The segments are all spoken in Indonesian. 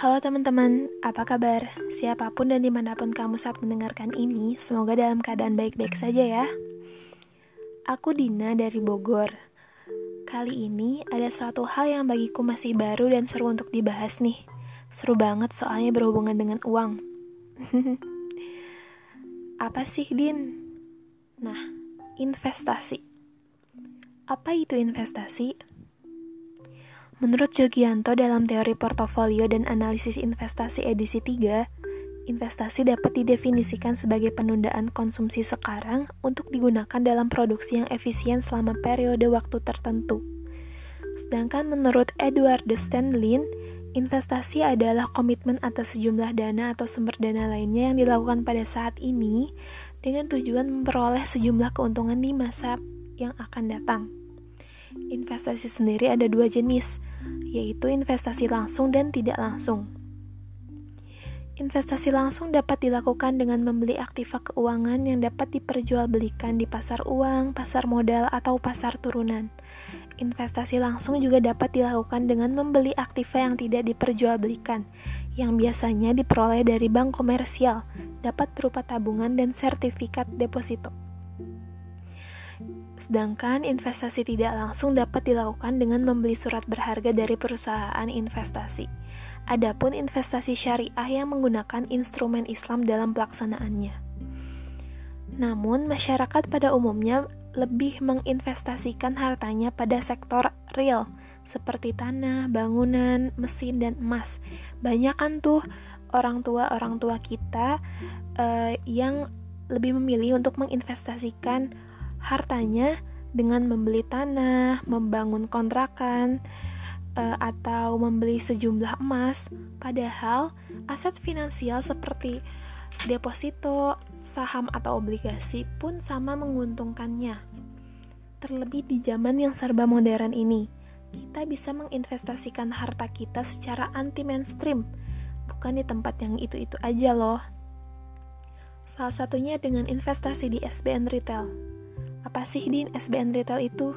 Halo teman-teman, apa kabar? Siapa pun dan di mana pun kamu saat mendengarkan ini, semoga dalam keadaan baik-baik saja ya. Aku Dina dari Bogor. Kali ini ada suatu hal yang bagiku masih baru dan seru untuk dibahas nih. Seru banget soalnya berhubungan dengan uang. apa sih, Din? Nah, investasi. Apa itu investasi? Menurut Jogianto dalam teori portofolio dan analisis investasi edisi 3, investasi dapat didefinisikan sebagai penundaan konsumsi sekarang untuk digunakan dalam produksi yang efisien selama periode waktu tertentu. Sedangkan menurut Edward de Stanlin, investasi adalah komitmen atas sejumlah dana atau sumber dana lainnya yang dilakukan pada saat ini dengan tujuan memperoleh sejumlah keuntungan di masa yang akan datang. Investasi sendiri ada dua jenis, yaitu investasi langsung dan tidak langsung. Investasi langsung dapat dilakukan dengan membeli aktiva keuangan yang dapat diperjualbelikan di pasar uang, pasar modal, atau pasar turunan. Investasi langsung juga dapat dilakukan dengan membeli aktiva yang tidak diperjualbelikan, yang biasanya diperoleh dari bank komersial, dapat berupa tabungan dan sertifikat deposito. Sedangkan investasi tidak langsung dapat dilakukan dengan membeli surat berharga dari perusahaan investasi. Adapun investasi syariah yang menggunakan instrumen Islam dalam pelaksanaannya. Namun, masyarakat pada umumnya lebih menginvestasikan hartanya pada sektor real, seperti tanah, bangunan, mesin, dan emas. Banyak kan tuh orang tua-orang tua kita uh, yang lebih memilih untuk menginvestasikan hartanya dengan membeli tanah, membangun kontrakan, uh, atau membeli sejumlah emas. Padahal aset finansial seperti deposito, saham atau obligasi pun sama menguntungkannya. Terlebih di zaman yang serba modern ini, kita bisa menginvestasikan harta kita secara anti mainstream, bukan di tempat yang itu-itu aja loh. Salah satunya dengan investasi di SBN Retail. Apa sih Din SBN Retail itu?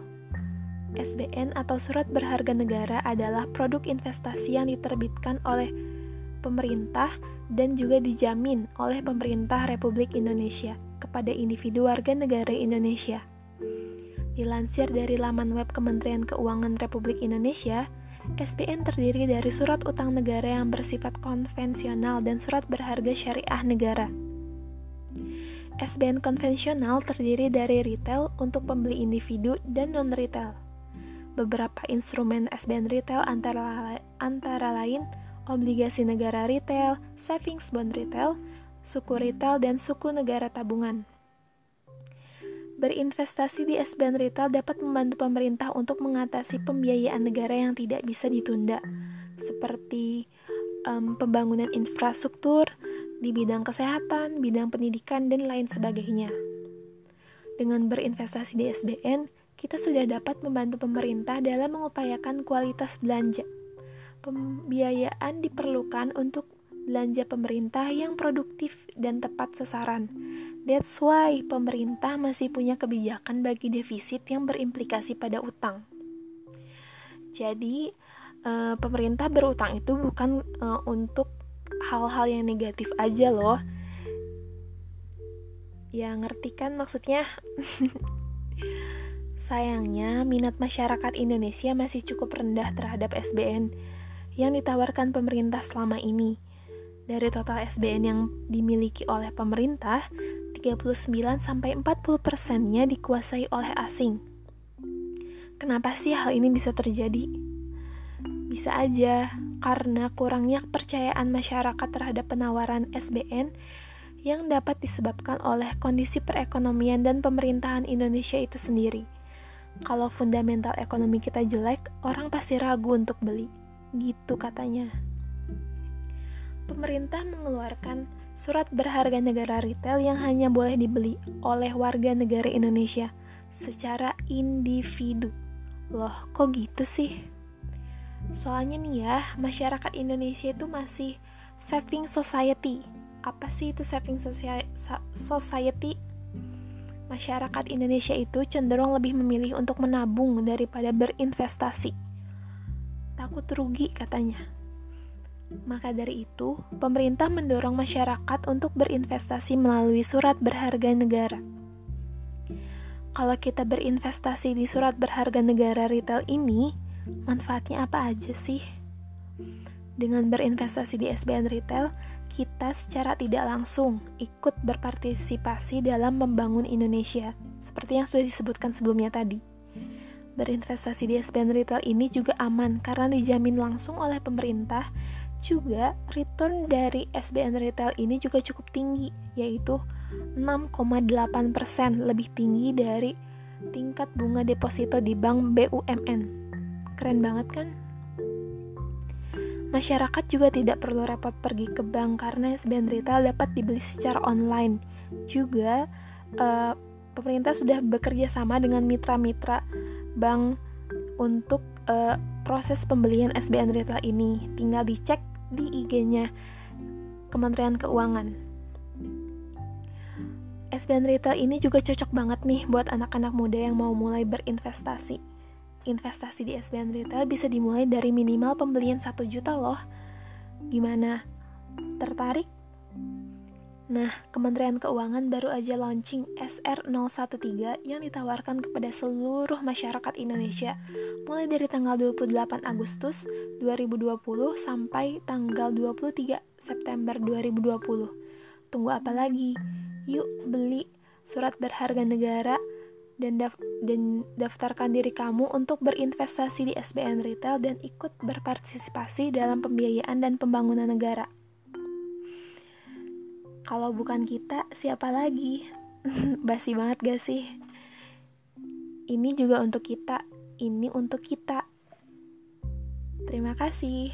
SBN atau Surat Berharga Negara adalah produk investasi yang diterbitkan oleh pemerintah dan juga dijamin oleh pemerintah Republik Indonesia kepada individu warga negara Indonesia. Dilansir dari laman web Kementerian Keuangan Republik Indonesia, SBN terdiri dari surat utang negara yang bersifat konvensional dan surat berharga syariah negara. SBN konvensional terdiri dari retail untuk pembeli individu dan non-retail. Beberapa instrumen SBN retail antara, antara lain obligasi negara retail, savings bond retail, suku retail, dan suku negara tabungan. Berinvestasi di SBN retail dapat membantu pemerintah untuk mengatasi pembiayaan negara yang tidak bisa ditunda, seperti um, pembangunan infrastruktur, di bidang kesehatan, bidang pendidikan, dan lain sebagainya. Dengan berinvestasi di SBN, kita sudah dapat membantu pemerintah dalam mengupayakan kualitas belanja. Pembiayaan diperlukan untuk belanja pemerintah yang produktif dan tepat sasaran. That's why pemerintah masih punya kebijakan bagi defisit yang berimplikasi pada utang. Jadi, eh, pemerintah berutang itu bukan eh, untuk hal-hal yang negatif aja loh. Ya ngerti kan maksudnya? Sayangnya minat masyarakat Indonesia masih cukup rendah terhadap SBN yang ditawarkan pemerintah selama ini. Dari total SBN yang dimiliki oleh pemerintah 39 sampai 40 persennya dikuasai oleh asing. Kenapa sih hal ini bisa terjadi? Bisa aja karena kurangnya kepercayaan masyarakat terhadap penawaran SBN yang dapat disebabkan oleh kondisi perekonomian dan pemerintahan Indonesia itu sendiri. Kalau fundamental ekonomi kita jelek, orang pasti ragu untuk beli. Gitu katanya. Pemerintah mengeluarkan surat berharga negara retail yang hanya boleh dibeli oleh warga negara Indonesia secara individu. Loh, kok gitu sih? Soalnya nih ya, masyarakat Indonesia itu masih saving society. Apa sih itu saving society? Masyarakat Indonesia itu cenderung lebih memilih untuk menabung daripada berinvestasi. Takut rugi katanya. Maka dari itu, pemerintah mendorong masyarakat untuk berinvestasi melalui surat berharga negara. Kalau kita berinvestasi di surat berharga negara retail ini, manfaatnya apa aja sih? Dengan berinvestasi di SBN Retail, kita secara tidak langsung ikut berpartisipasi dalam membangun Indonesia, seperti yang sudah disebutkan sebelumnya tadi. Berinvestasi di SBN Retail ini juga aman karena dijamin langsung oleh pemerintah. Juga, return dari SBN Retail ini juga cukup tinggi, yaitu 6,8% lebih tinggi dari tingkat bunga deposito di bank BUMN. Keren banget kan? Masyarakat juga tidak perlu repot pergi ke bank karena SBN Retail dapat dibeli secara online. Juga uh, pemerintah sudah bekerja sama dengan mitra-mitra bank untuk uh, proses pembelian SBN Retail ini. Tinggal dicek di IG-nya Kementerian Keuangan. SBN Retail ini juga cocok banget nih buat anak-anak muda yang mau mulai berinvestasi investasi di SBN Retail bisa dimulai dari minimal pembelian 1 juta loh. Gimana? Tertarik? Nah, Kementerian Keuangan baru aja launching SR013 yang ditawarkan kepada seluruh masyarakat Indonesia mulai dari tanggal 28 Agustus 2020 sampai tanggal 23 September 2020. Tunggu apa lagi? Yuk beli surat berharga negara dan, daf dan daftarkan diri kamu untuk berinvestasi di SBN Retail dan ikut berpartisipasi dalam pembiayaan dan pembangunan negara. Kalau bukan kita, siapa lagi? Basi banget gak sih? Ini juga untuk kita, ini untuk kita. Terima kasih.